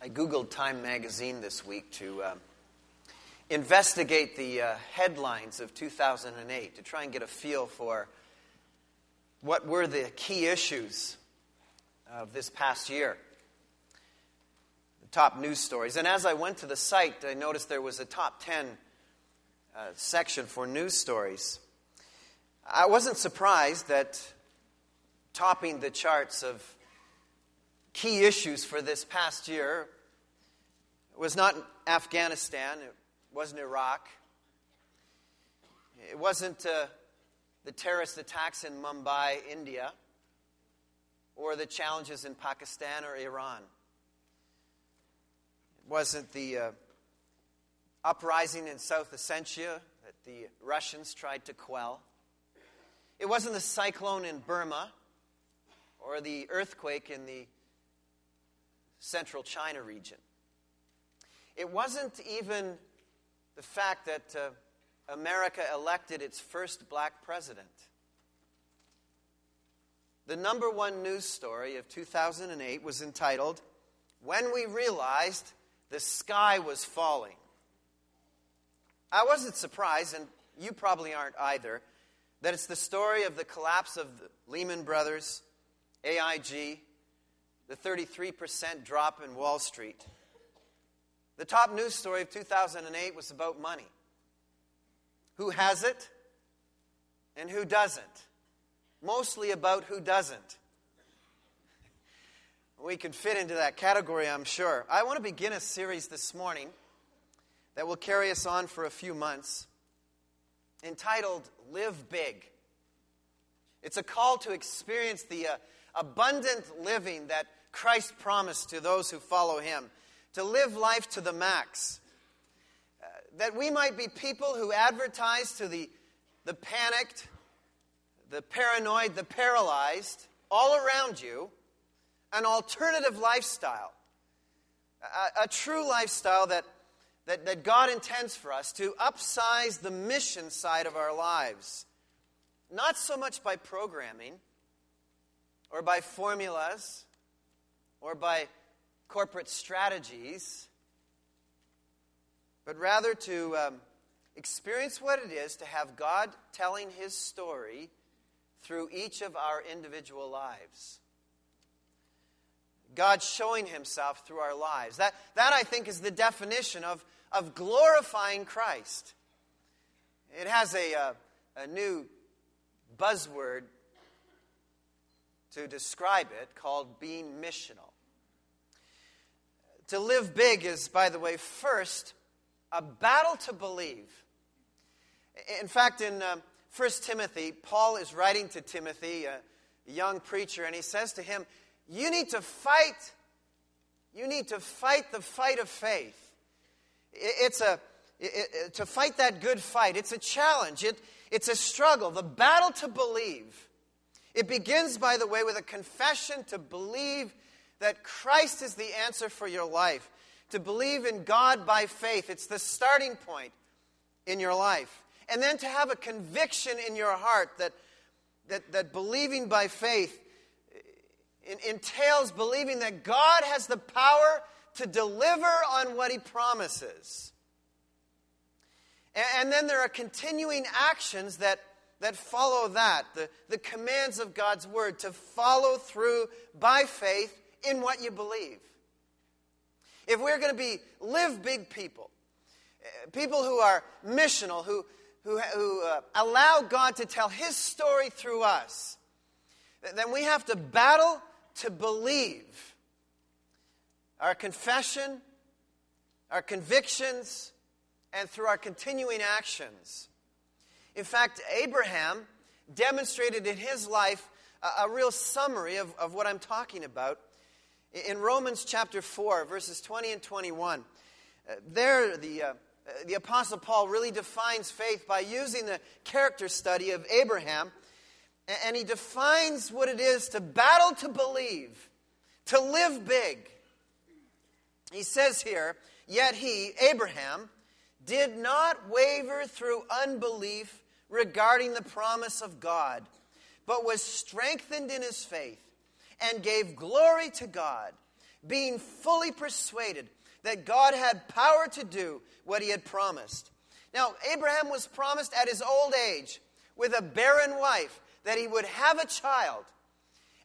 I Googled Time magazine this week to um, investigate the uh, headlines of 2008 to try and get a feel for what were the key issues of this past year. The top news stories. And as I went to the site, I noticed there was a top 10 uh, section for news stories. I wasn't surprised that topping the charts of key issues for this past year was not Afghanistan, it wasn't Iraq, it wasn't uh, the terrorist attacks in Mumbai, India, or the challenges in Pakistan or Iran. It wasn't the uh, uprising in South Ossetia that the Russians tried to quell. It wasn't the cyclone in Burma or the earthquake in the central China region. It wasn't even the fact that uh, America elected its first black president. The number one news story of 2008 was entitled, When We Realized the Sky Was Falling. I wasn't surprised, and you probably aren't either, that it's the story of the collapse of the Lehman Brothers, AIG, the 33% drop in Wall Street. The top news story of 2008 was about money. Who has it and who doesn't? Mostly about who doesn't. We can fit into that category, I'm sure. I want to begin a series this morning that will carry us on for a few months entitled Live Big. It's a call to experience the uh, abundant living that Christ promised to those who follow him, to live life to the max. Uh, that we might be people who advertise to the, the panicked, the paranoid, the paralyzed, all around you, an alternative lifestyle. A, a true lifestyle that, that, that God intends for us to upsize the mission side of our lives. Not so much by programming or by formulas or by corporate strategies, but rather to um, experience what it is to have God telling His story through each of our individual lives. God showing Himself through our lives. That, that I think, is the definition of, of glorifying Christ. It has a, a, uh, a new buzzword to describe it called being missional. To live big is, by the way, first a battle to believe. In fact, in um, 1 Timothy, Paul is writing to Timothy, a young preacher, and he says to him, You need to fight. You need to fight the fight of faith. It's a, it, it, to fight that good fight. It's a challenge. It, it's a struggle. The battle to believe. It begins, by the way, with a confession to believe that Christ is the answer for your life, to believe in God by faith. It's the starting point in your life. And then to have a conviction in your heart that, that, that believing by faith eh, entails believing that God has the power to deliver on what He promises. And, then there are continuing actions that, that follow that, the, the commands of God's Word, to follow through by faith in what you believe. If we're going to be live big people, eh, people who are missional, who, who, who uh, allow God to tell His story through us, then we have to battle to believe. Our confession, our convictions, and through our continuing actions. In fact, Abraham demonstrated in his life a, a real summary of, of what I'm talking about in Romans chapter 4, verses 20 and 21, uh, there the, uh, the Apostle Paul really defines faith by using the character study of Abraham, and he defines what it is to battle to believe, to live big. He says here, Yet he, Abraham, did not waver through unbelief regarding the promise of God, but was strengthened in his faith and gave glory to God, being fully persuaded that God had power to do what he had promised. Now, Abraham was promised at his old age with a barren wife that he would have a child.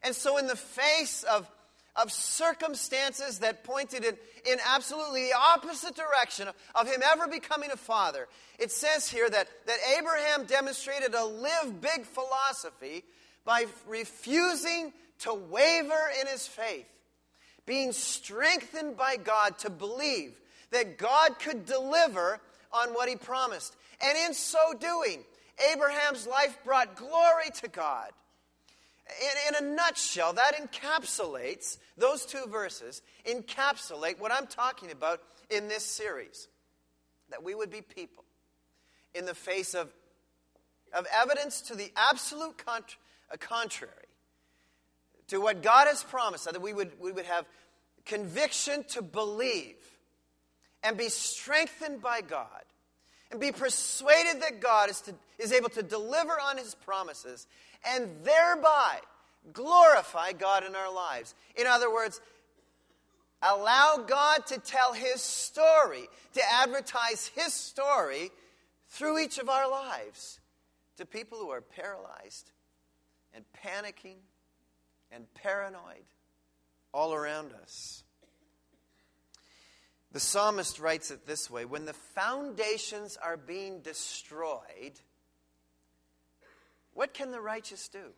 And so, in the face of, of circumstances that pointed in, in absolutely the opposite direction of, him ever becoming a father, it says here that, that Abraham demonstrated a live big philosophy by refusing to waver in his faith, being strengthened by God to believe that God could deliver on what he promised. And in so doing, Abraham's life brought glory to God. In, in, a nutshell, that encapsulates, those two verses encapsulate what I'm talking about in this series. That we would be people in the face of, of evidence to the absolute contra- uh, contrary to what God has promised, that we would, we would have conviction to believe and be strengthened by God and be persuaded that God is, to, is able to deliver on his promises and thereby glorify God in our lives. In other words, allow God to tell his story, to advertise his story through each of our lives to people who are paralyzed and panicking and paranoid all around us. The psalmist writes it this way When the foundations are being destroyed, what can the righteous do?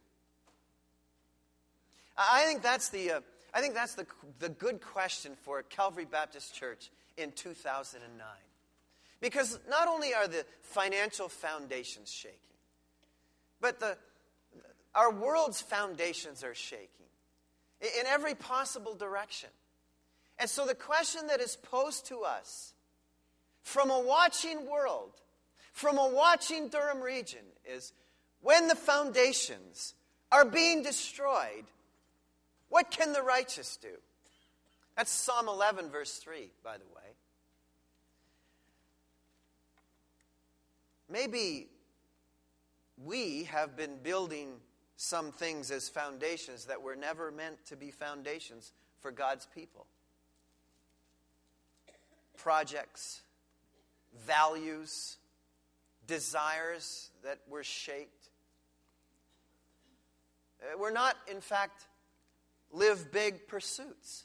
I think that's the, uh, I think that's the, the good question for Calvary Baptist Church in 2009. Because not only are the financial foundations shaking, but the, our world's foundations are shaking in every possible direction. And so the question that is posed to us from a watching world, from a watching Durham region, is when the foundations are being destroyed, what can the righteous do? That's Psalm 11, verse 3, by the way. Maybe we have been building some things as foundations that were never meant to be foundations for God's people. Projects, values, desires that were shaped. Uh, we're not, in fact, live big pursuits.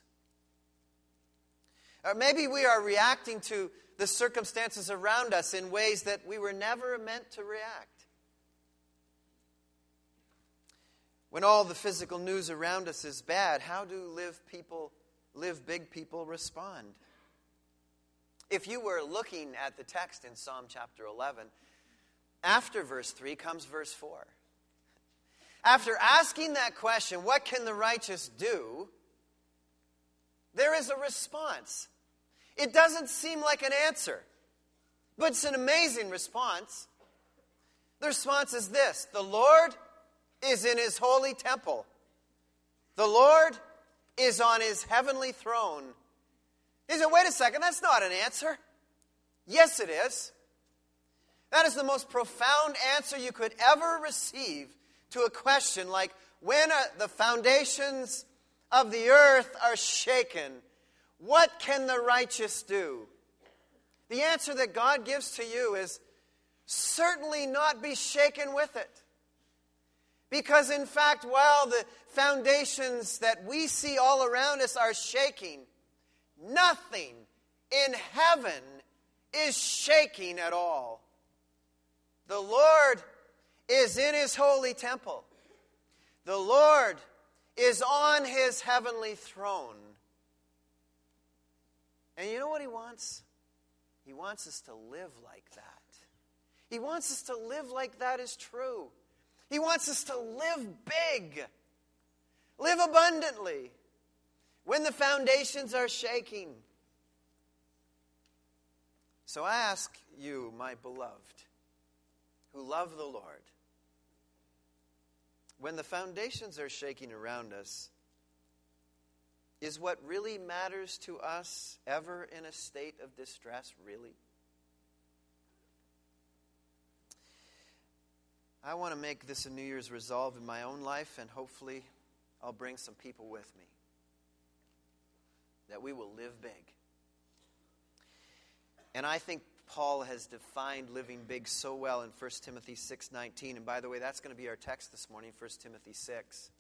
Or maybe we are reacting to the circumstances around us in ways that we were never meant to react. When all the physical news around us is bad, how do live people, live big people respond? If you were looking at the text in Psalm chapter 11, after verse 3 comes verse 4. After asking that question, what can the righteous do? There is a response. It doesn't seem like an answer, but it's an amazing response. The response is this The Lord is in his holy temple. The Lord is on his heavenly throne. He said, wait a second, that's not an answer. Yes, it is. That is the most profound answer you could ever receive to a question like when the foundations of the earth are shaken, what can the righteous do? The answer that God gives to you is certainly not be shaken with it. Because, in fact, while the foundations that we see all around us are shaking, nothing in heaven is shaking at all. The Lord is in his holy temple, the Lord is on his heavenly throne. And you know what he wants? He wants us to live like that. He wants us to live like that is true. He wants us to live big, live abundantly when the foundations are shaking. So I ask you, my beloved, who love the Lord, when the foundations are shaking around us, is what really matters to us ever in a state of distress, really? I want to make this a New Year's resolve in my own life, and hopefully, I'll bring some people with me. that we will live big. And I think Paul has defined living big so well in 1 Timothy 6:19 and by the way that's going to be our text this morning 1 Timothy 6.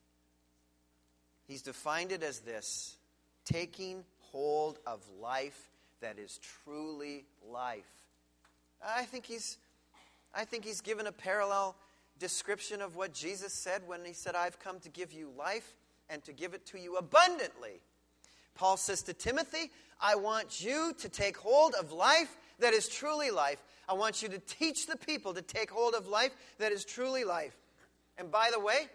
He's defined it as this, taking hold of life that is truly life. I think he's I think he's given a parallel description of what Jesus said when he said I've come to give you life and to give it to you abundantly. Paul says to Timothy, I want you to take hold of life that is truly life. I want you to teach the people to take hold of life that is truly life. And by the way,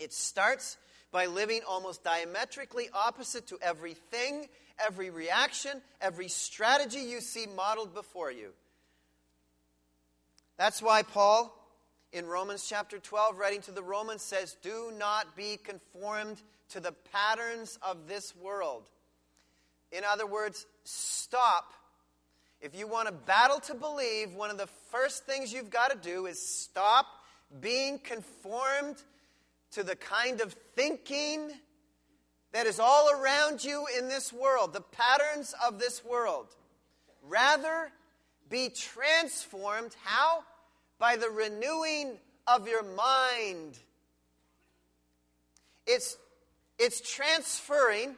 it starts by living almost diametrically opposite to everything, every reaction, every strategy you see modeled before you. That's why Paul, in Romans chapter 12, writing to the Romans, says, Do not be conformed to the patterns of this world. In other words, stop. If you want to battle to believe, one of the first things you've got to do is stop being conformed to the kind of thinking that is all around you in this world, the patterns of this world. Rather, be transformed. How? By the renewing of your mind. It's, it's transferring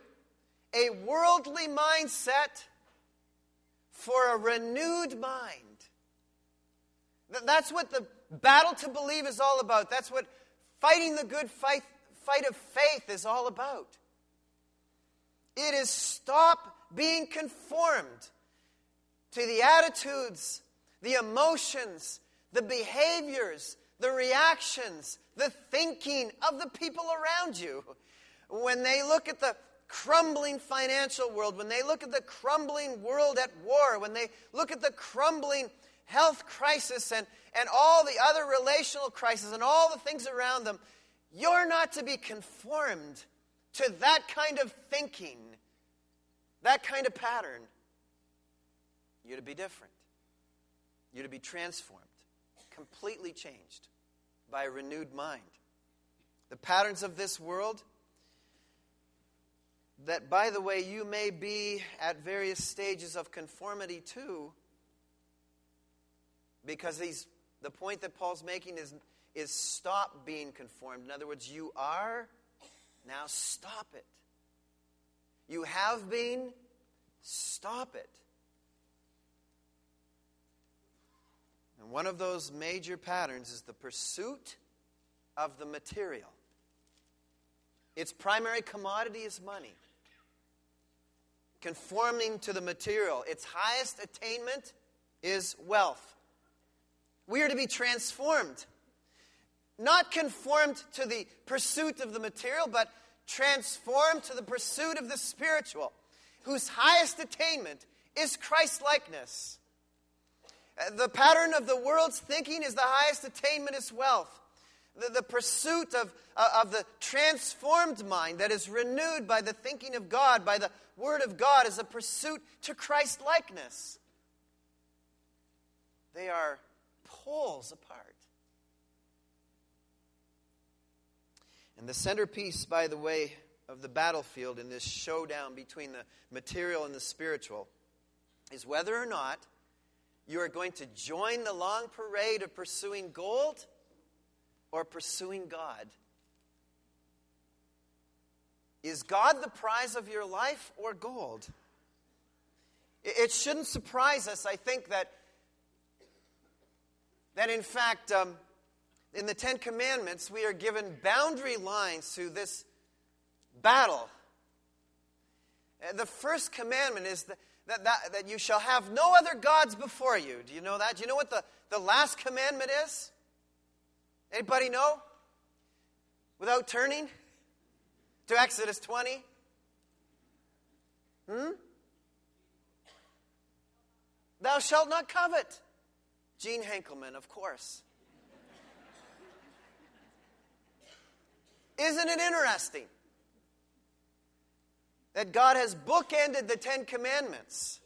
a worldly mindset for a renewed mind. That's what the battle to believe is all about. That's what fighting the good fight, fight of faith is all about. It is stop being conformed to the attitudes, the emotions, the behaviors, the reactions, the thinking of the people around you. When they look at the crumbling financial world, when they look at the crumbling world at war, when they look at the crumbling health crisis and, and all the other relational crises and all the things around them, you're not to be conformed to that kind of thinking, that kind of pattern. You're to be different. You're to be transformed, completely changed by a renewed mind. The patterns of this world, that by the way, you may be at various stages of conformity to, because the point that Paul's making is, is stop being conformed. In other words, you are, now stop it. You have been, stop it. And one of those major patterns is the pursuit of the material. Its primary commodity is money. Conforming to the material. Its highest attainment is wealth. We are to be transformed. Not conformed to the pursuit of the material, but transformed to the pursuit of the spiritual, whose highest attainment is Christ likeness. The pattern of the world's thinking is the highest attainment is wealth. The, the pursuit of, uh, of the transformed mind that is renewed by the thinking of God, by the Word of God, is a pursuit to Christ likeness. They are poles apart. And the centerpiece, by the way, of the battlefield in this showdown between the material and the spiritual is whether or not you are going to join the long parade of pursuing gold or pursuing God. Is God the prize of your life or gold? It shouldn't surprise us, I think, that, that in fact, um, in the Ten Commandments, we are given boundary lines to this battle. Uh, the first commandment is that that, that, that you shall have no other gods before you. Do you know that? Do you know what the, the last commandment is? Anybody know? Without turning to Exodus 20? Hmm? Thou shalt not covet. Gene Henkelman, of course. Isn't it interesting? That God has bookended the Ten Commandments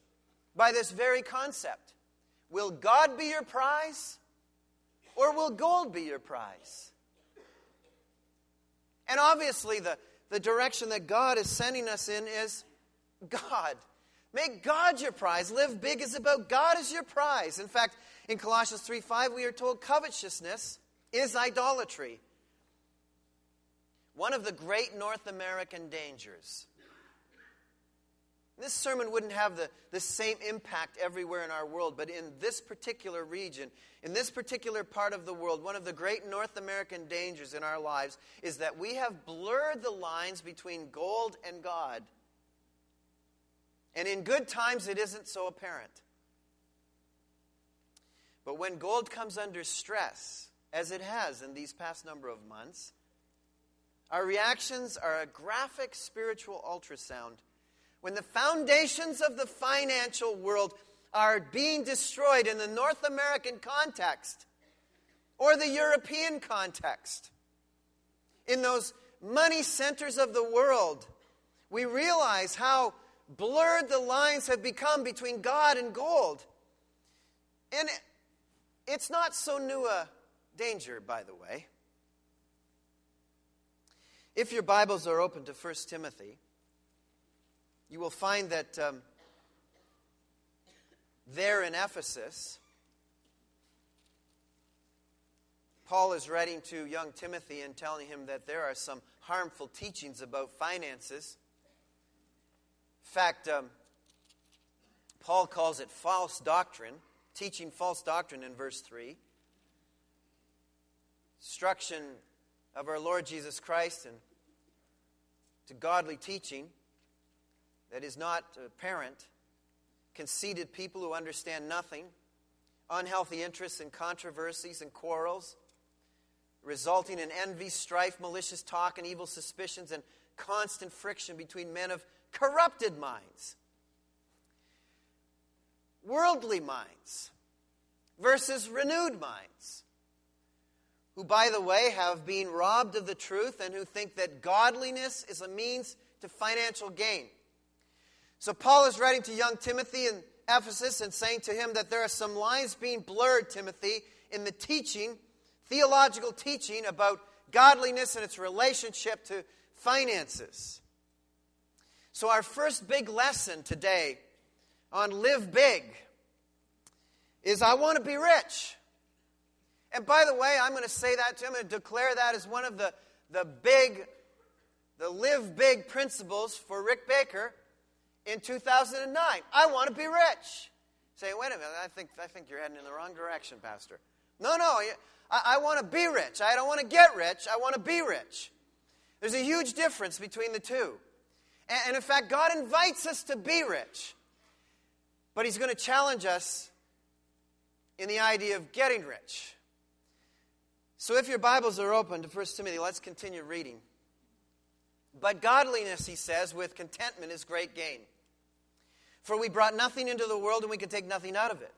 by this very concept. Will God be your prize or will gold be your prize? And obviously, the, the direction that God is sending us in is God. Make God your prize. Live big is about God as your prize. In fact, in Colossians 3 5, we are told covetousness is idolatry. One of the great North American dangers. This sermon wouldn't have the, the same impact everywhere in our world, but in this particular region, in this particular part of the world, one of the great North American dangers in our lives is that we have blurred the lines between gold and God. And in good times, it isn't so apparent. But when gold comes under stress, as it has in these past number of months, our reactions are a graphic spiritual ultrasound. When the foundations of the financial world are being destroyed in the North American context or the European context, in those money centers of the world, we realize how blurred the lines have become between God and gold. And it's not so new a danger, by the way. If your Bibles are open to 1 Timothy, you will find that um, there in Ephesus, Paul is writing to young Timothy and telling him that there are some harmful teachings about finances. In fact, um, Paul calls it false doctrine, teaching false doctrine in verse 3. Instruction of our Lord Jesus Christ and to godly teaching that is not apparent, conceited people who understand nothing, unhealthy interests and controversies and quarrels, resulting in envy, strife, malicious talk, and evil suspicions, and constant friction between men of corrupted minds, worldly minds versus renewed minds who, by the way, have been robbed of the truth and who think that godliness is a means to financial gain. So, Paul is writing to young Timothy in Ephesus and saying to him that there are some lines being blurred, Timothy, in the teaching, theological teaching about godliness and its relationship to finances. So, our first big lesson today on Live Big is I want to be rich. And by the way, I'm going to say that to him and declare that as one of the, the big, the live big principles for Rick Baker in 2009. I want to be rich. Say, wait a minute, I think, I think you're heading in the wrong direction, Pastor. No, no, I, I want to be rich. I don't want to get rich, I want to be rich. There's a huge difference between the two. And, and in fact, God invites us to be rich. But He's going to challenge us in the idea of getting rich. So if your Bibles are open to 1 Timothy, let's continue reading. But godliness, he says, with contentment is great gain. For we brought nothing into the world and we can take nothing out of it.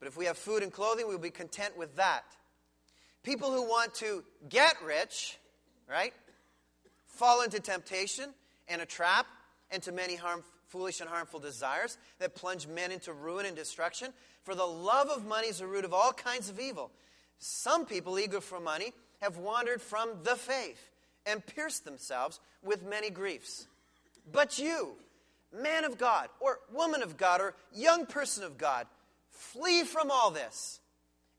But if we have food and clothing, we'll be content with that. People who want to get rich, right, fall into temptation and a trap and to many harm, foolish and harmful desires that plunge men into ruin and destruction. For the love of money is the root of all kinds of evil. Some people, eager for money, have wandered from the faith and pierced themselves with many griefs. But you, man of God, or woman of God, or young person of God, flee from all this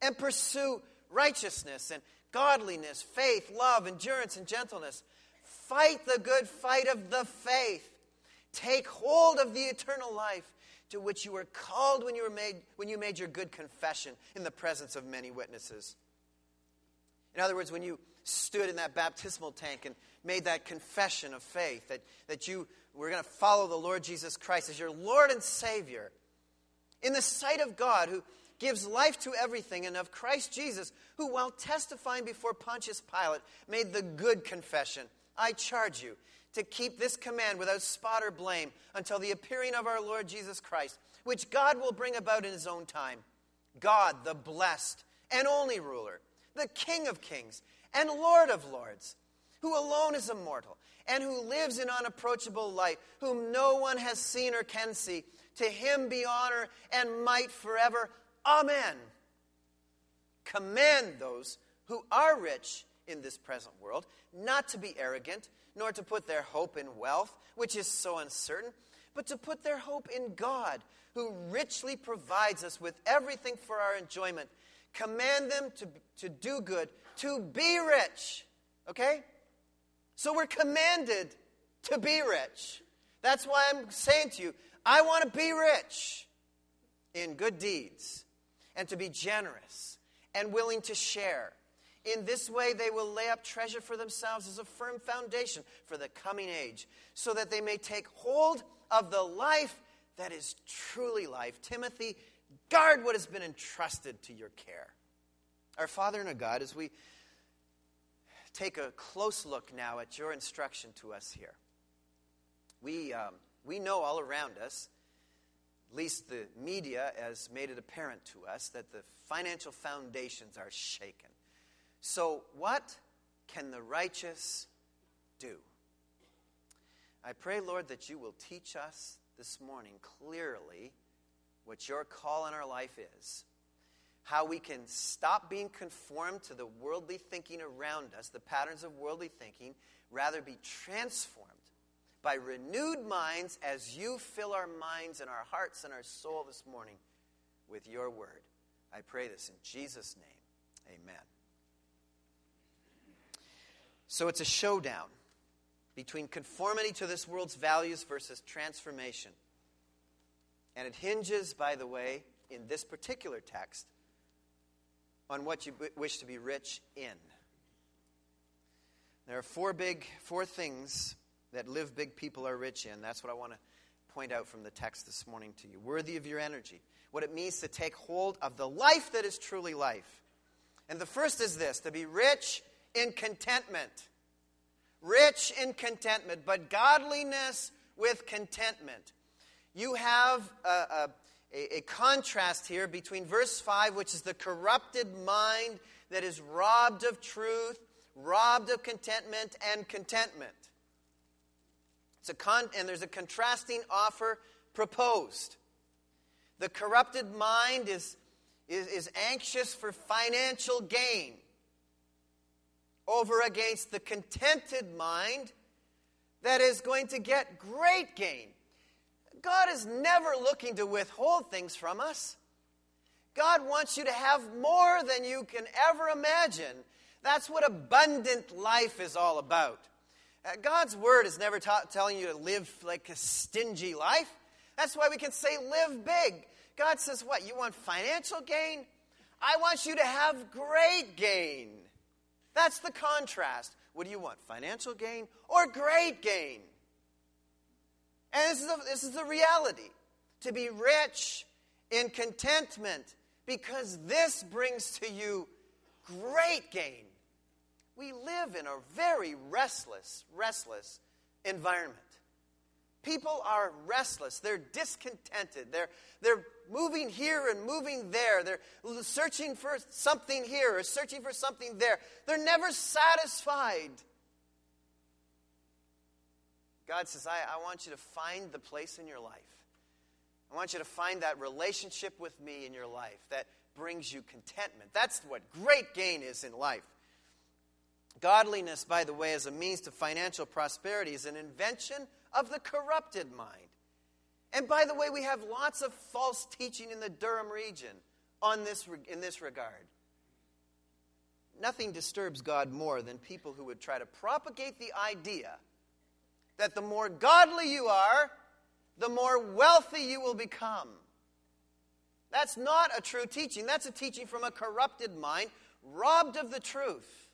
and pursue righteousness and godliness, faith, love, endurance, and gentleness. Fight the good fight of the faith. Take hold of the eternal life to which you were called when you, were made, when you made your good confession in the presence of many witnesses. In other words, when you stood in that baptismal tank and made that confession of faith that, that you were going to follow the Lord Jesus Christ as your Lord and Savior, in the sight of God who gives life to everything, and of Christ Jesus, who, while testifying before Pontius Pilate, made the good confession I charge you to keep this command without spot or blame until the appearing of our Lord Jesus Christ, which God will bring about in his own time. God, the blessed and only ruler, the King of kings and Lord of lords, who alone is immortal and who lives in unapproachable light, whom no one has seen or can see. To him be honor and might forever. Amen. Command those who are rich in this present world not to be arrogant nor to put their hope in wealth, which is so uncertain, but to put their hope in God, who richly provides us with everything for our enjoyment. Command them to, to do good, to be rich. Okay? So we're commanded to be rich. That's why I'm saying to you, I want to be rich in good deeds and to be generous and willing to share. In this way, they will lay up treasure for themselves as a firm foundation for the coming age, so that they may take hold of the life that is truly life. Timothy, guard what has been entrusted to your care. Our Father and our God, as we take a close look now at your instruction to us here, we, um, we know all around us at least the media has made it apparent to us that the financial foundations are shaken. So, what can the righteous do? I pray, Lord, that you will teach us this morning clearly what your call in our life is. How we can stop being conformed to the worldly thinking around us, the patterns of worldly thinking, rather be transformed by renewed minds as you fill our minds and our hearts and our soul this morning with your word. I pray this in Jesus' name. Amen. So it's a showdown between conformity to this world's values versus transformation. And it hinges, by the way, in this particular text, on what you wish to be rich in. There are four big, four things that live big people are rich in. That's what I want to point out from the text this morning to you. Worthy of your energy. What it means to take hold of the life that is truly life. And the first is this to be rich in contentment. Rich in contentment, but godliness with contentment. You have a, a, a, contrast here between verse 5, which is the corrupted mind that is robbed of truth, robbed of contentment, and contentment. It's a con- and there's a contrasting offer proposed. The corrupted mind is, is, is anxious for financial gain over against the contented mind that is going to get great gain. God is never looking to withhold things from us. God wants you to have more than you can ever imagine. That's what abundant life is all about. Uh, God's word is never ta- telling you to live like a stingy life. That's why we can say live big. God says, What? You want financial gain? I want you to have great gain. That's the contrast. What do you want? Financial gain or great gain? And this is, the, this is the reality to be rich in contentment because this brings to you great gain. We live in a very restless, restless environment. People are restless. They're discontented. They're, they're moving here and moving there. They're searching for something here or searching for something there. They're never satisfied. God says, I, I want you to find the place in your life. I want you to find that relationship with me in your life that brings you contentment. That's what great gain is in life. Godliness, by the way, as a means to financial prosperity, is an invention of the corrupted mind. And by the way, we have lots of false teaching in the Durham region on this, in this regard. Nothing disturbs God more than people who would try to propagate the idea that the more godly you are, the more wealthy you will become. That's not a true teaching. That's a teaching from a corrupted mind, robbed of the truth.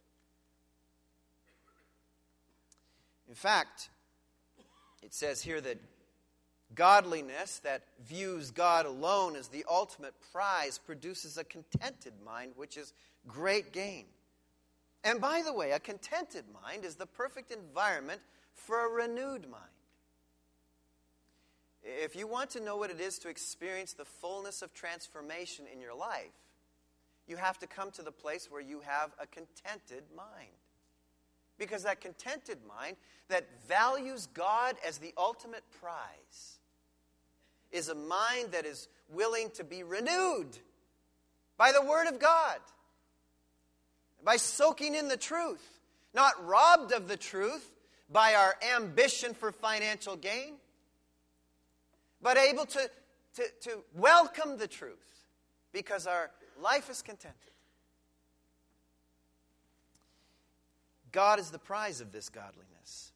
In fact, it says here that godliness that views God alone as the ultimate prize produces a contented mind, which is great gain. And by the way, a contented mind is the perfect environment for a renewed mind. If you want to know what it is to experience the fullness of transformation in your life, you have to come to the place where you have a contented mind. Because that contented mind that values God as the ultimate prize is a mind that is willing to be renewed by the Word of God, by soaking in the truth, not robbed of the truth, by our ambition for financial gain, but able to, to, to welcome the truth because our life is contented. God is the prize of this godliness,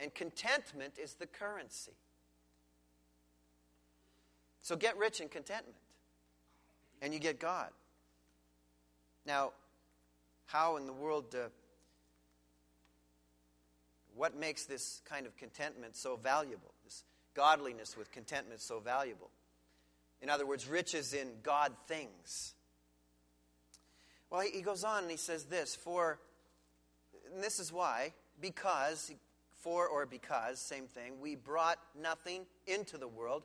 and contentment is the currency. So get rich in contentment, and you get God. Now, how in the world, uh, what makes this kind of contentment so valuable? This godliness with contentment so valuable? In other words, riches in God things. Well, he goes on and he says this For, and this is why, because, for or because, same thing, we brought nothing into the world,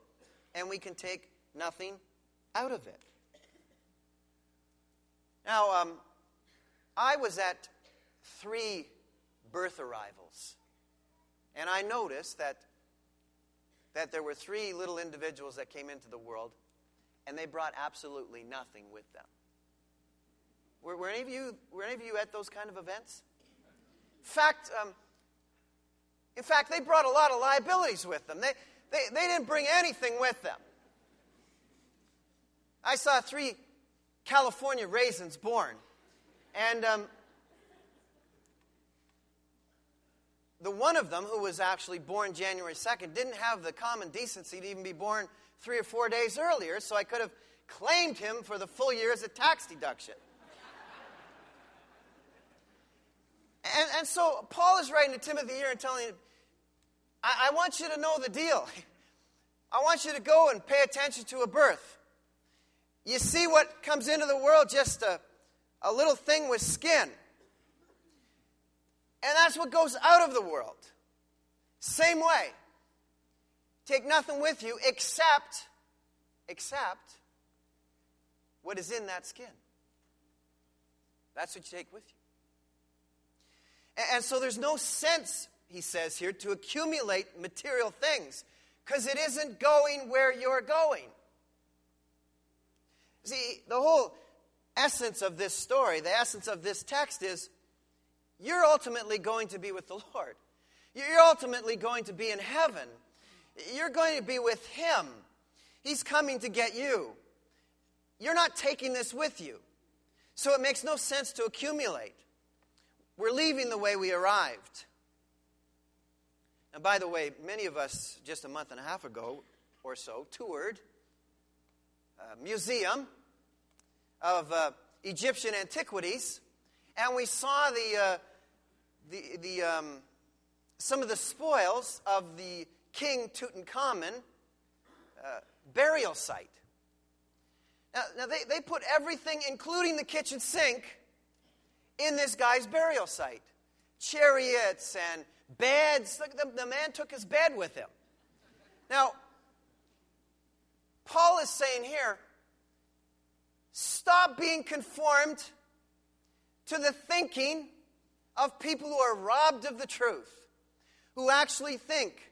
and we can take nothing out of it. Now, um, I was at three birth arrivals, and I noticed that, that there were three little individuals that came into the world, and they brought absolutely nothing with them. Were, were, any, of you, were any of you at those kind of events? In fact, um, in fact, they brought a lot of liabilities with them. They, they, they didn't bring anything with them. I saw three California raisins born. And um, the one of them, who was actually born January 2nd, didn't have the common decency to even be born three or four days earlier, so I could have claimed him for the full year as a tax deduction. and, and so Paul is writing to Timothy here and telling him, I, I want you to know the deal. I want you to go and pay attention to a birth. You see what comes into the world just a, a little thing with skin. And that's what goes out of the world. Same way. Take nothing with you except, except what is in that skin. That's what you take with you. And, so there's no sense, he says here, to accumulate material things because it isn't going where you're going. See, the whole essence of this story, the essence of this text is you're ultimately going to be with the Lord. You're ultimately going to be in heaven. You're going to be with Him. He's coming to get you. You're not taking this with you. So it makes no sense to accumulate. We're leaving the way we arrived. And by the way, many of us just a month and a half ago or so toured a museum of uh, Egyptian antiquities, and we saw the, uh, the, the, um, some of the spoils of the King Tutankhamun uh, burial site. Now, now they, they put everything, including the kitchen sink, in this guy's burial site chariots and beds. Look, the, the man took his bed with him. Now, Paul is saying here Stop being conformed to the thinking of people who are robbed of the truth, who actually think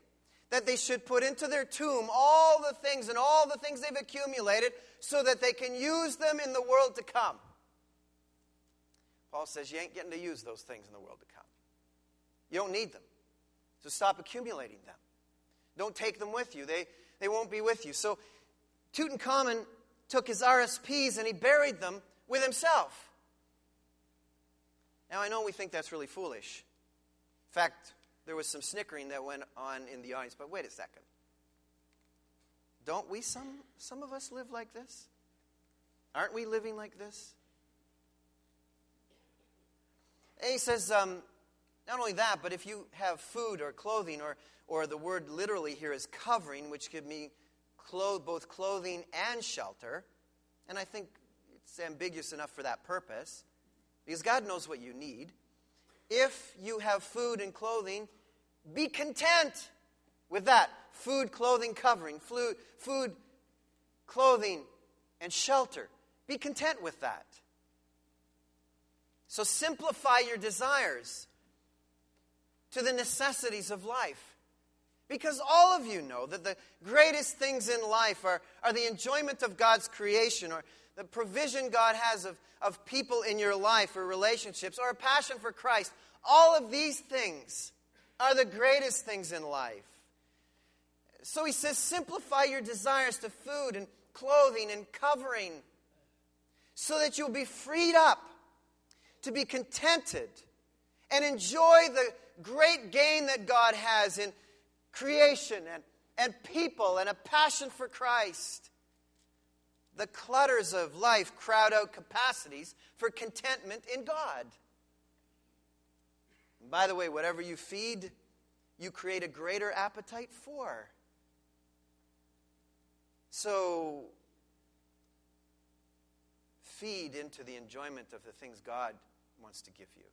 that they should put into their tomb all the things and all the things they've accumulated so that they can use them in the world to come. Paul says you ain't getting to use those things in the world to come. You don't need them. So stop accumulating them. Don't take them with you. They, they won't be with you. So Tutankhamun took his RSPs and he buried them with himself. Now, I know we think that's really foolish. In fact, there was some snickering that went on in the audience, but wait a second. Don't we, some, some of us, live like this? Aren't we living like this? And he says, um, not only that, but if you have food or clothing, or, or the word literally here is covering, which could mean both clothing and shelter. And I think it's ambiguous enough for that purpose because God knows what you need. If you have food and clothing, be content with that. Food, clothing, covering, food, food clothing, and shelter. Be content with that. So simplify your desires to the necessities of life. Because all of you know that the greatest things in life are, are the enjoyment of God's creation or the provision God has of, of people in your life or relationships or a passion for Christ. All of these things are the greatest things in life. So he says, simplify your desires to food and clothing and covering so that you'll be freed up to be contented and enjoy the great gain that God has in creation and, and people and a passion for Christ. The clutters of life crowd out capacities for contentment in God. And by the way, whatever you feed, you create a greater appetite for. So, feed into the enjoyment of the things God wants to give you.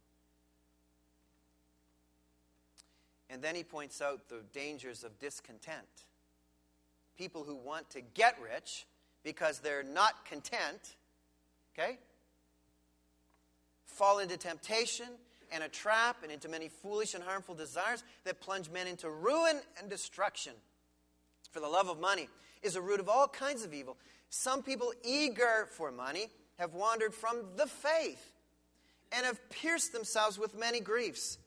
And then he points out the dangers of discontent. People who want to get rich because they're not content, okay, fall into temptation and a trap and into many foolish and harmful desires that plunge men into ruin and destruction. For the love of money is a root of all kinds of evil. Some people eager for money have wandered from the faith and have pierced themselves with many griefs.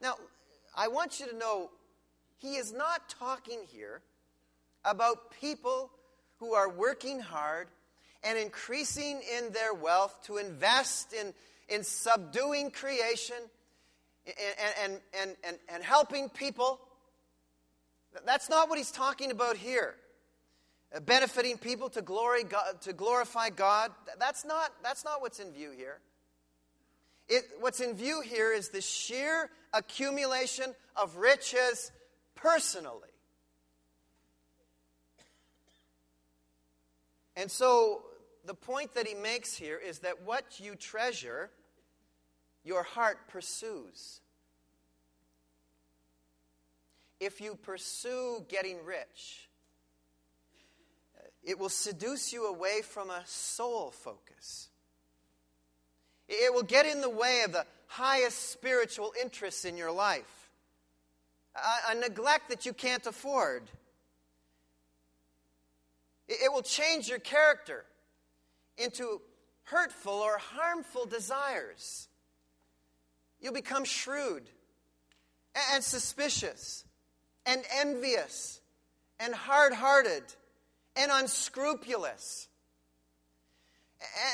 Now, I want you to know he is not talking here about people who are working hard and increasing in their wealth to invest in, in subduing creation and, and, and, and, helping people. That's not what he's talking about here. Uh, benefiting people to, glory God, to glorify God. That's not, that's not what's in view here. It, what's in view here is the sheer accumulation of riches personally. And so the point that he makes here is that what you treasure, your heart pursues. If you pursue getting rich, uh, it will seduce you away from a soul focus. It will get in the way of the highest spiritual interests in your life, a, a neglect that you can't afford. It, will change your character into hurtful or harmful desires. You'll become shrewd and suspicious and envious and hard hearted and unscrupulous.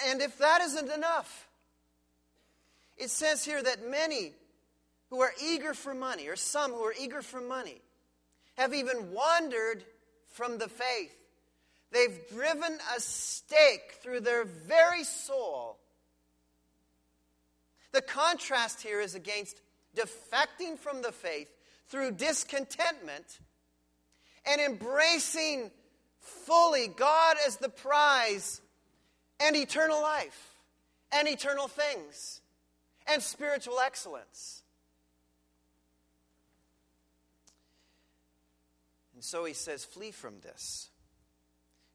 And if that isn't enough, it says here that many who are eager for money, or some who are eager for money, have even wandered from the faith. They've driven a stake through their very soul. The contrast here is against defecting from the faith through discontentment and embracing fully God as the prize and eternal life and eternal things and spiritual excellence. And so he says, flee from this.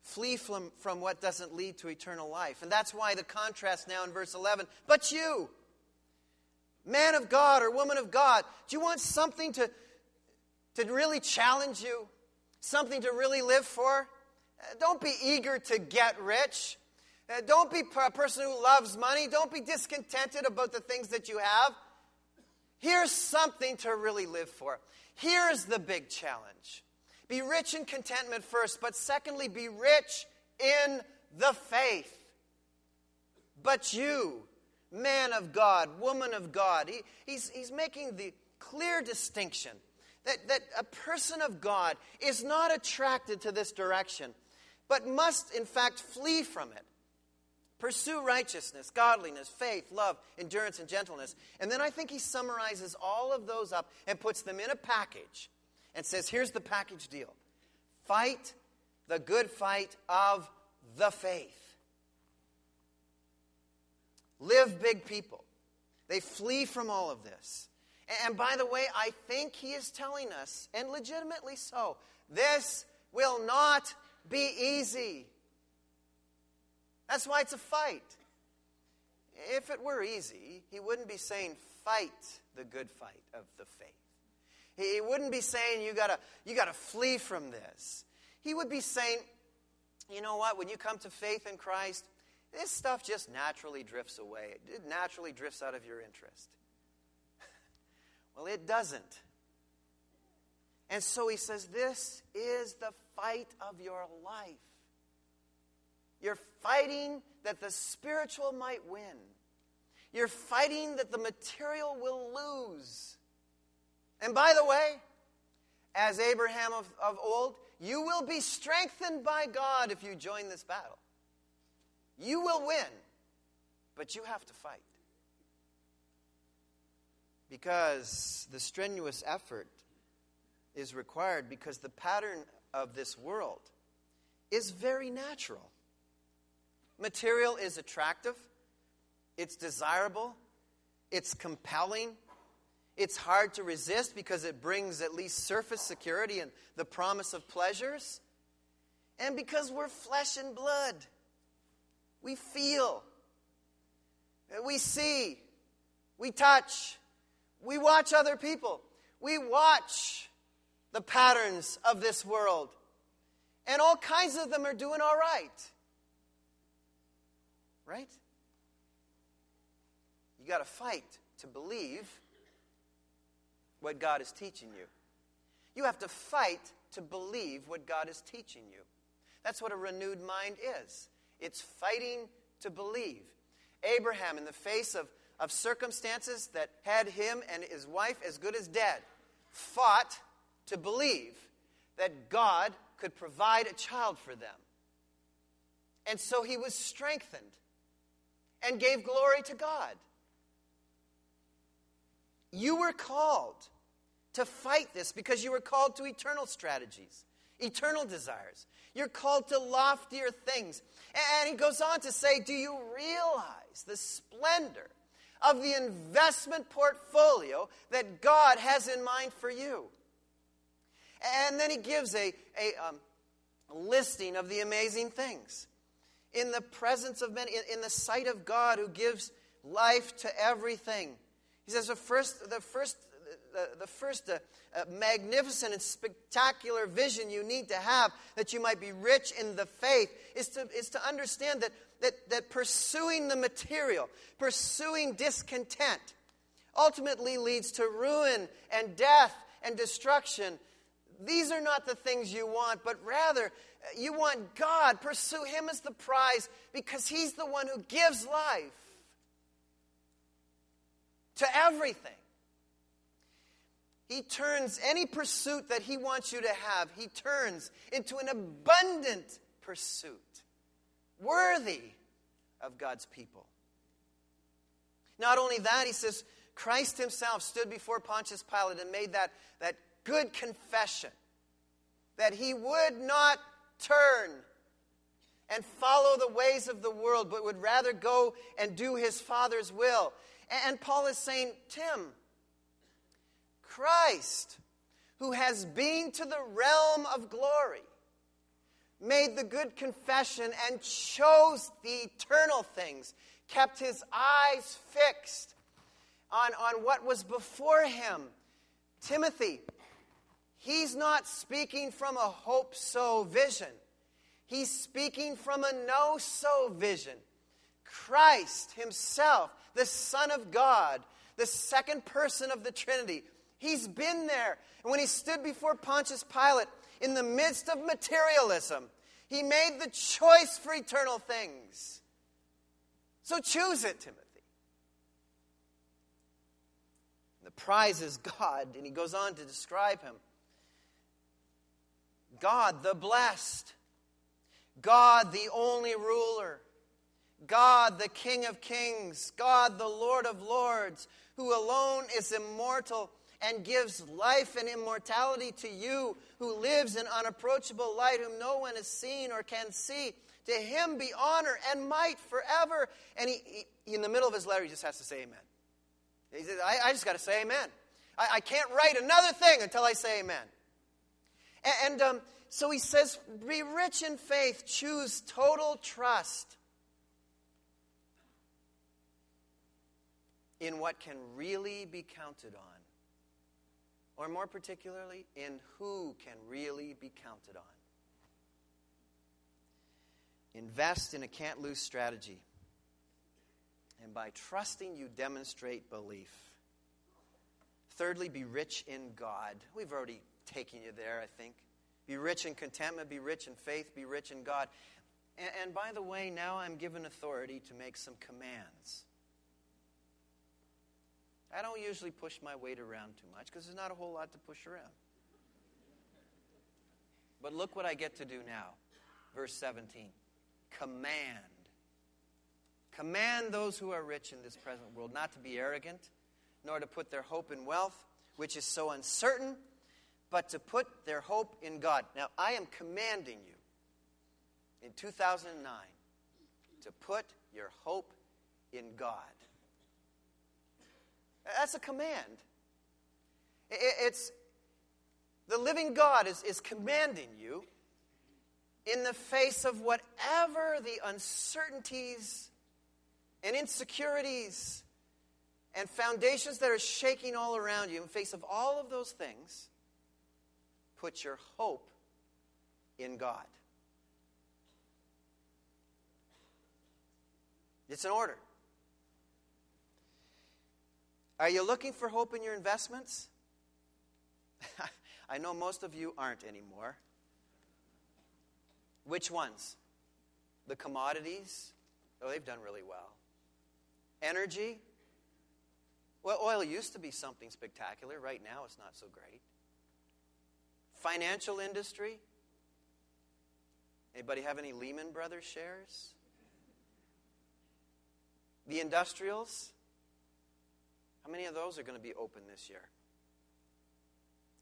Flee from, from what doesn't lead to eternal life. And that's why the contrast now in verse 11. But you, man of God or woman of God, do you want something to, to really challenge you? Something to really live for? Uh, don't be eager to get rich. Uh, don't be a person who loves money. Don't be discontented about the things that you have. Here's something to really live for. Here's the big challenge be rich in contentment first, but secondly, be rich in the faith. But you, man of God, woman of God, he, he's, he's making the clear distinction that, that a person of God is not attracted to this direction, but must, in fact, flee from it. Pursue righteousness, godliness, faith, love, endurance, and gentleness. And then I think he summarizes all of those up and puts them in a package and says, here's the package deal fight the good fight of the faith. Live big people. They flee from all of this. And by the way, I think he is telling us, and legitimately so, this will not be easy. That's why it's a fight. If it were easy, he wouldn't be saying, fight the good fight of the faith. He wouldn't be saying, you gotta, you gotta flee from this. He would be saying, you know what, when you come to faith in Christ, this stuff just naturally drifts away. It naturally drifts out of your interest. well, it doesn't. And so he says, This is the fight of your life. You're fighting that the spiritual might win. You're fighting that the material will lose. And by the way, as Abraham of, of old, you will be strengthened by God if you join this battle. You will win, but you have to fight. Because the strenuous effort is required because the pattern of this world is very natural. Material is attractive, it's desirable, it's compelling, it's hard to resist because it brings at least surface security and the promise of pleasures. And because we're flesh and blood, we feel, we see, we touch, we watch other people, we watch the patterns of this world. And all kinds of them are doing all right. Right? You got to fight to believe what God is teaching you. You have to fight to believe what God is teaching you. That's what a renewed mind is it's fighting to believe. Abraham, in the face of, of circumstances that had him and his wife as good as dead, fought to believe that God could provide a child for them. And so he was strengthened and gave glory to God. You were called to fight this because you were called to eternal strategies, eternal desires. You're called to loftier things. And he goes on to say, Do you realize the splendor of the investment portfolio that God has in mind for you? And then he gives a, a, um, listing of the amazing things. In the presence of men, in, in the sight of God who gives life to everything he says the first, the first, the, the first uh, uh, magnificent and spectacular vision you need to have that you might be rich in the faith is to, is to understand that, that, that pursuing the material, pursuing discontent, ultimately leads to ruin and death and destruction. These are not the things you want, but rather uh, you want God. Pursue Him as the prize because He's the one who gives life to everything. He turns any pursuit that He wants you to have, He turns into an abundant pursuit, worthy of God's people. Not only that, He says, Christ Himself stood before Pontius Pilate and made that, that good confession that He would not turn and follow the ways of the world, but would rather go and do His Father's will. And Paul is saying, Tim, Christ, who has been to the realm of glory, made the good confession and chose the eternal things, kept his eyes fixed on, on what was before him. Timothy, he's not speaking from a hope so vision, he's speaking from a know so vision. Christ himself the Son of God, the second person of the Trinity. He's been there. And when he stood before Pontius Pilate in the midst of materialism, he made the choice for eternal things. So choose it, Timothy. The prize is God, and he goes on to describe him God the blessed, God the only ruler. God, the King of kings, God, the Lord of lords, who alone is immortal and gives life and immortality to you, who lives in unapproachable light, whom no one has seen or can see. To him be honor and might forever. And he, he in the middle of his letter, he just has to say amen. He says, I, I just got to say amen. I, I, can't write another thing until I say amen. And, and um, so he says, Be rich in faith, choose total trust in what can really be counted on. Or more particularly, in who can really be counted on. Invest in a can't lose strategy. And by trusting, you demonstrate belief. Thirdly, be rich in God. We've already taken you there, I think. Be rich in contentment, be rich in faith, be rich in God. And, and by the way, now I'm given authority to make some commands. I don't usually push my weight around too much because there's not a whole lot to push around. But look what I get to do now. Verse 17 Command. Command those who are rich in this present world not to be arrogant, nor to put their hope in wealth, which is so uncertain, but to put their hope in God. Now, I am commanding you in 2009 to put your hope in God. That's a command. It's the living God is, is commanding you in the face of whatever the uncertainties and insecurities and foundations that are shaking all around you, in face of all of those things, put your hope in God. It's an order. Are you looking for hope in your investments? I know most of you aren't anymore. Which ones? The commodities? Oh, they've done really well. Energy? Well, oil used to be something spectacular. Right now, it's not so great. Financial industry? Anybody have any Lehman Brothers shares? The industrials? How many of those are going to be open this year?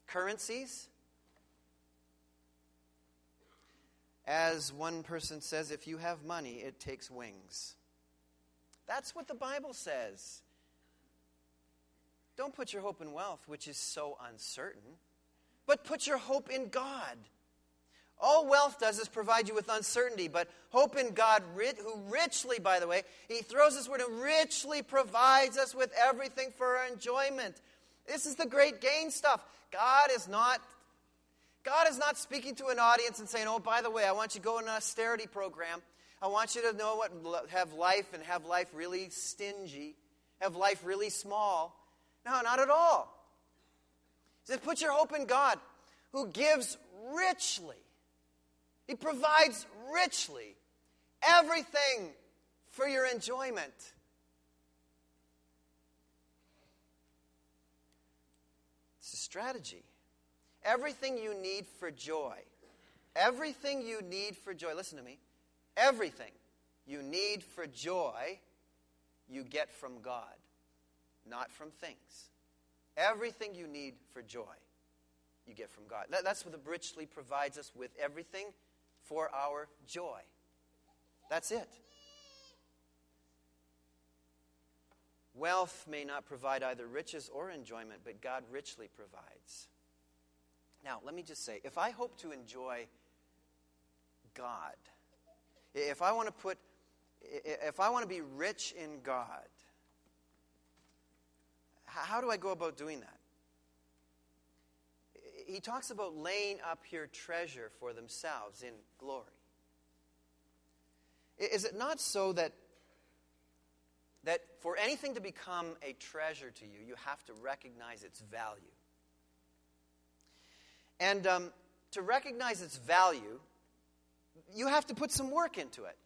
Currencies? As one person says, if you have money, it takes wings. That's what the Bible says. Don't put your hope in wealth, which is so uncertain, but put your hope in God. All wealth does is provide you with uncertainty, but hope in God, who richly, by the way, He throws His word and richly provides us with everything for our enjoyment. This is the great gain stuff. God is not. God is not speaking to an audience and saying, Oh, by the way, I want you to go in an austerity program. I want you to know what have life and have life really stingy, have life really small. No, not at all. He says, Put your hope in God, who gives richly he provides richly everything for your enjoyment. It's a strategy. Everything you need for joy, everything you need for joy, listen to me, everything you need for joy, you get from God, not from things. Everything you need for joy, you get from God. that's what the richly provides us with everything for our joy. That's it. Wealth may not provide either riches or enjoyment, but God richly provides. Now, let me just say if I hope to enjoy God, if I want to put, if I want to be rich in God, how do I go about doing that? He talks about laying up here treasure for themselves in glory. Is it not so that, that for anything to become a treasure to you, you have to recognize its value? And um, to recognize its value, you have to put some work into it.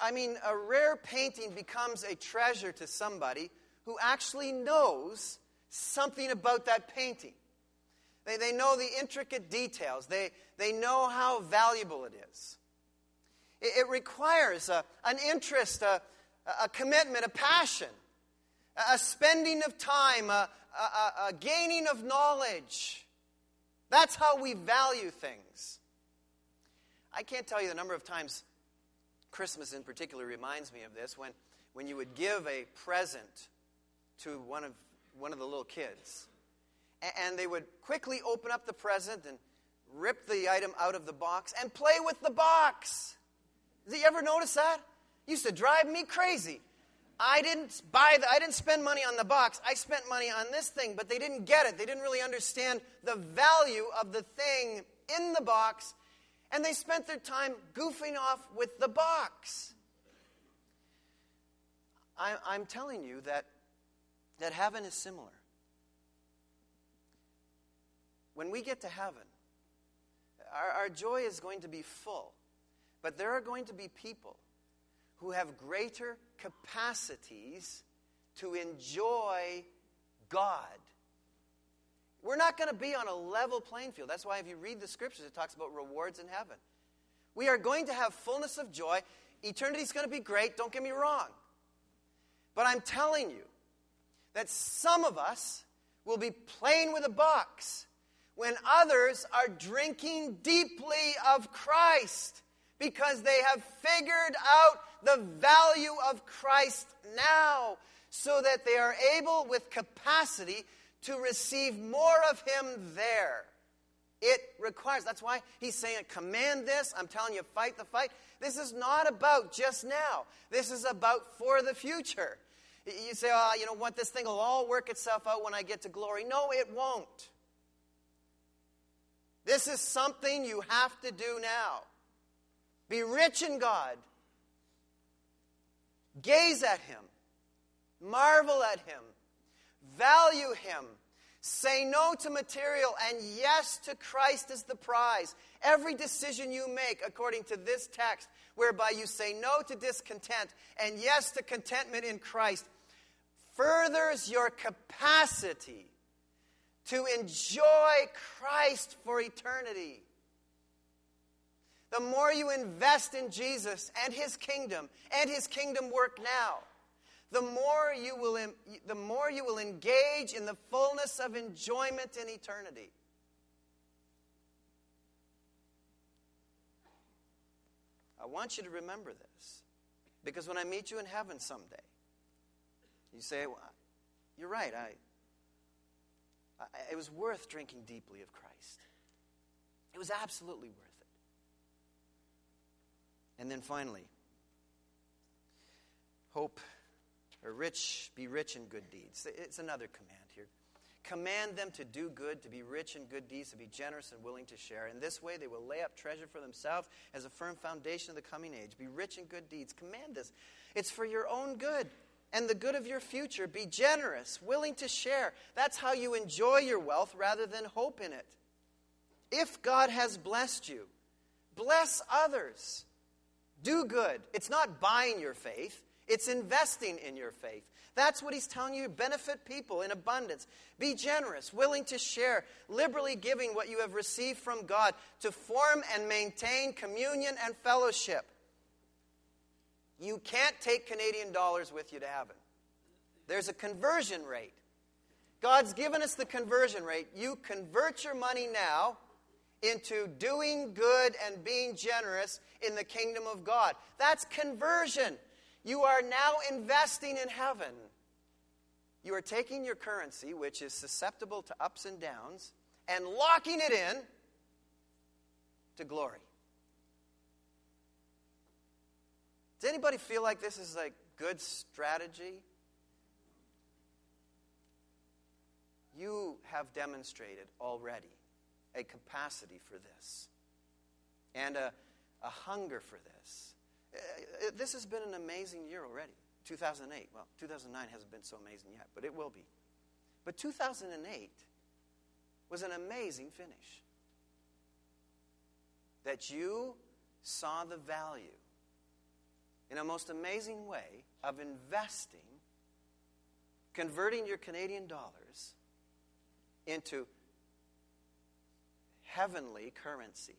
I mean, a rare painting becomes a treasure to somebody who actually knows something about that painting. They, they know the intricate details, they, they know how valuable it is. It, it requires a, an interest, a, a commitment, a passion, a spending of time, a, a, a gaining of knowledge. That's how we value things. I can't tell you the number of times Christmas in particular reminds me of this when, when you would give a present to one of one of the little kids. And they would quickly open up the present and rip the item out of the box and play with the box. Did you ever notice that? It used to drive me crazy. I didn't buy the, I didn't spend money on the box. I spent money on this thing, but they didn't get it. They didn't really understand the value of the thing in the box, and they spent their time goofing off with the box. I, I'm telling you that that heaven is similar. when we get to heaven, our, our joy is going to be full. But there are going to be people who have greater capacities to enjoy God. We're not going to be on a level playing field. That's why, if you read the scriptures, it talks about rewards in heaven. We are going to have fullness of joy. Eternity is going to be great, don't get me wrong. But I'm telling you that some of us will be playing with a box when others are drinking deeply of Christ because they have figured out the value of Christ now so that they are able with capacity to receive more of Him there. It requires, that's why he's saying, command this. I'm telling you, fight the fight. This is not about just now, this is about for the future. You say, oh, you know what, this thing will all work itself out when I get to glory. No, it won't. This is something you have to do now. Be rich in God. Gaze at Him. Marvel at Him. Value Him. Say no to material and yes to Christ as the prize. Every decision you make, according to this text, whereby you say no to discontent and yes to contentment in Christ, furthers your capacity to enjoy Christ for eternity. The more you invest in Jesus and his kingdom and his kingdom work now, the more you will, the more you will engage in the fullness of enjoyment in eternity. I want you to remember this because when I meet you in heaven someday, you say, well, You're right, I, I, it was worth drinking deeply of Christ. It was absolutely worth it. And then finally, hope or rich, be rich in good deeds. It's another command. Command them to do good, to be rich in good deeds, to be generous and willing to share. In this way, they will lay up treasure for themselves as a firm foundation of the coming age. Be rich in good deeds. Command this. It's for your own good and the good of your future. Be generous, willing to share. That's how you enjoy your wealth rather than hope in it. If God has blessed you, bless others. Do good. It's not buying your faith, it's investing in your faith. That's what he's telling you. Benefit people in abundance. Be generous, willing to share, liberally giving what you have received from God to form and maintain communion and fellowship. You can't take Canadian dollars with you to heaven. There's a conversion rate. God's given us the conversion rate. You convert your money now into doing good and being generous in the kingdom of God. That's conversion. You are now investing in heaven. You are taking your currency, which is susceptible to ups and downs, and locking it in to glory. Does anybody feel like this is a good strategy? You have demonstrated already a capacity for this and a, a hunger for this. Uh, uh, this has been an amazing year already. 2008. Well, 2009 hasn't been so amazing yet, but it will be. But 2008 was an amazing finish. That you saw the value in a most amazing way of investing, converting your Canadian dollars into heavenly currency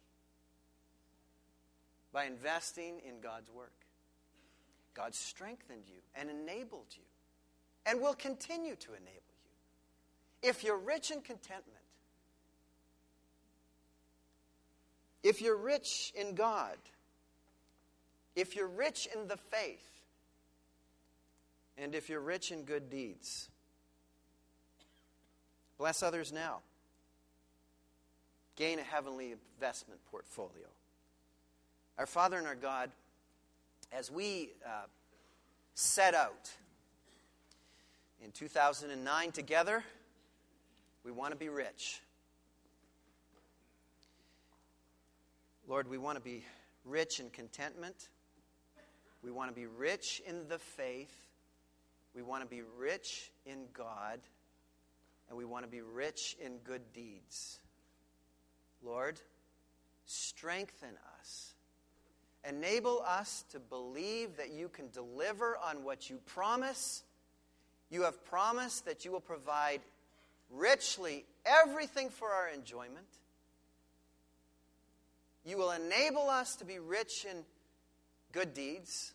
by investing in God's work. God strengthened you and enabled you and will continue to enable you. If you're rich in contentment, if you're rich in God, if you're rich in the faith, and if you're rich in good deeds, bless others now. Gain a heavenly investment portfolio. Our Father and our God, as we uh, set out in 2009 together, we want to be rich. Lord, we want to be rich in contentment. We want to be rich in the faith. We want to be rich in God. And we want to be rich in good deeds. Lord, strengthen us. Enable us to believe that you can deliver on what you promise. You have promised that you will provide richly everything for our enjoyment. You will enable us to be rich in good deeds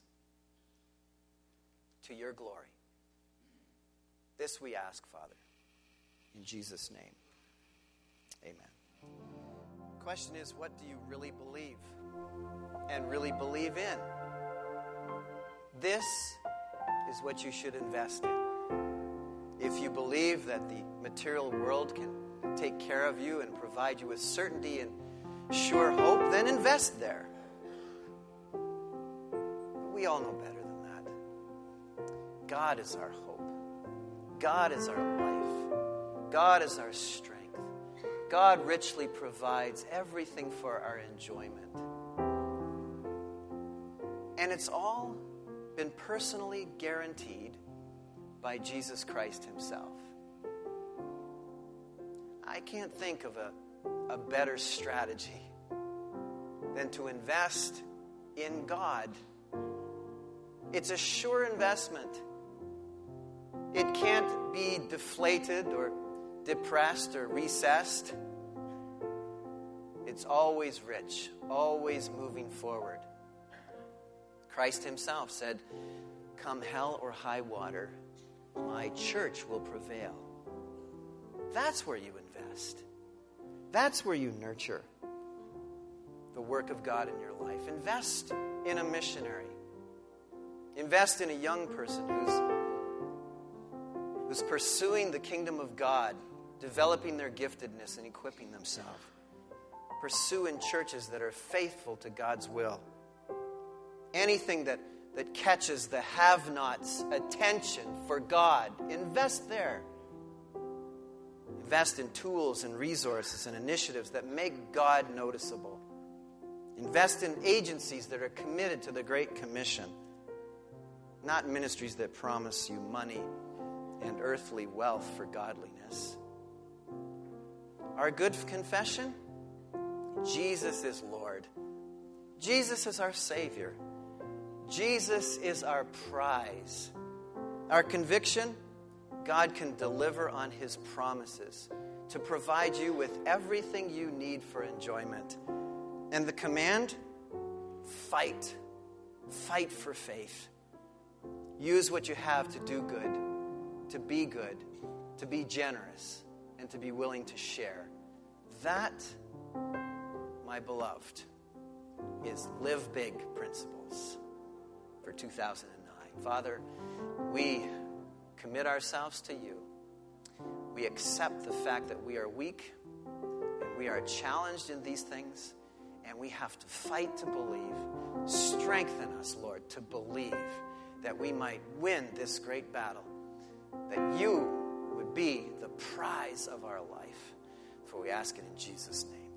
to your glory. This we ask, Father. In Jesus' name, amen. Question is what do you really believe and really believe in? This is what you should invest in. If you believe that the material world can take care of you and provide you with certainty and sure hope, then invest there. But we all know better than that. God is our hope, God is our life, God is our strength. God richly provides everything for our enjoyment. And it's all been personally guaranteed by Jesus Christ Himself. I can't think of a, a better strategy than to invest in God. It's a sure investment. It can't be deflated or depressed or recessed. It's always rich, always moving forward. Christ Himself said, Come hell or high water, my church will prevail. That's where you invest. That's where you nurture the work of God in your life. Invest in a missionary. Invest in a young person who's, who's pursuing the kingdom of God, developing their giftedness and equipping themselves. Pursue in churches that are faithful to God's will. Anything that that catches the have nots' attention for God. Invest there. Invest in tools and resources and initiatives that make God noticeable. Invest in agencies that are committed to the Great Commission, not ministries that promise you money and earthly wealth for godliness. Our good confession Jesus is Lord, Jesus is our Savior. Jesus is our prize. Our conviction God can deliver on his promises to provide you with everything you need for enjoyment. And the command fight. Fight for faith. Use what you have to do good, to be good, to be generous, and to be willing to share. That, my beloved, is live big principles for 2009. Father, we commit ourselves to you. We accept the fact that we are weak and we are challenged in these things, and we have to fight to believe. Strengthen us, Lord, to believe that we might win this great battle, that you would be the prize of our life. For we ask it in Jesus' name.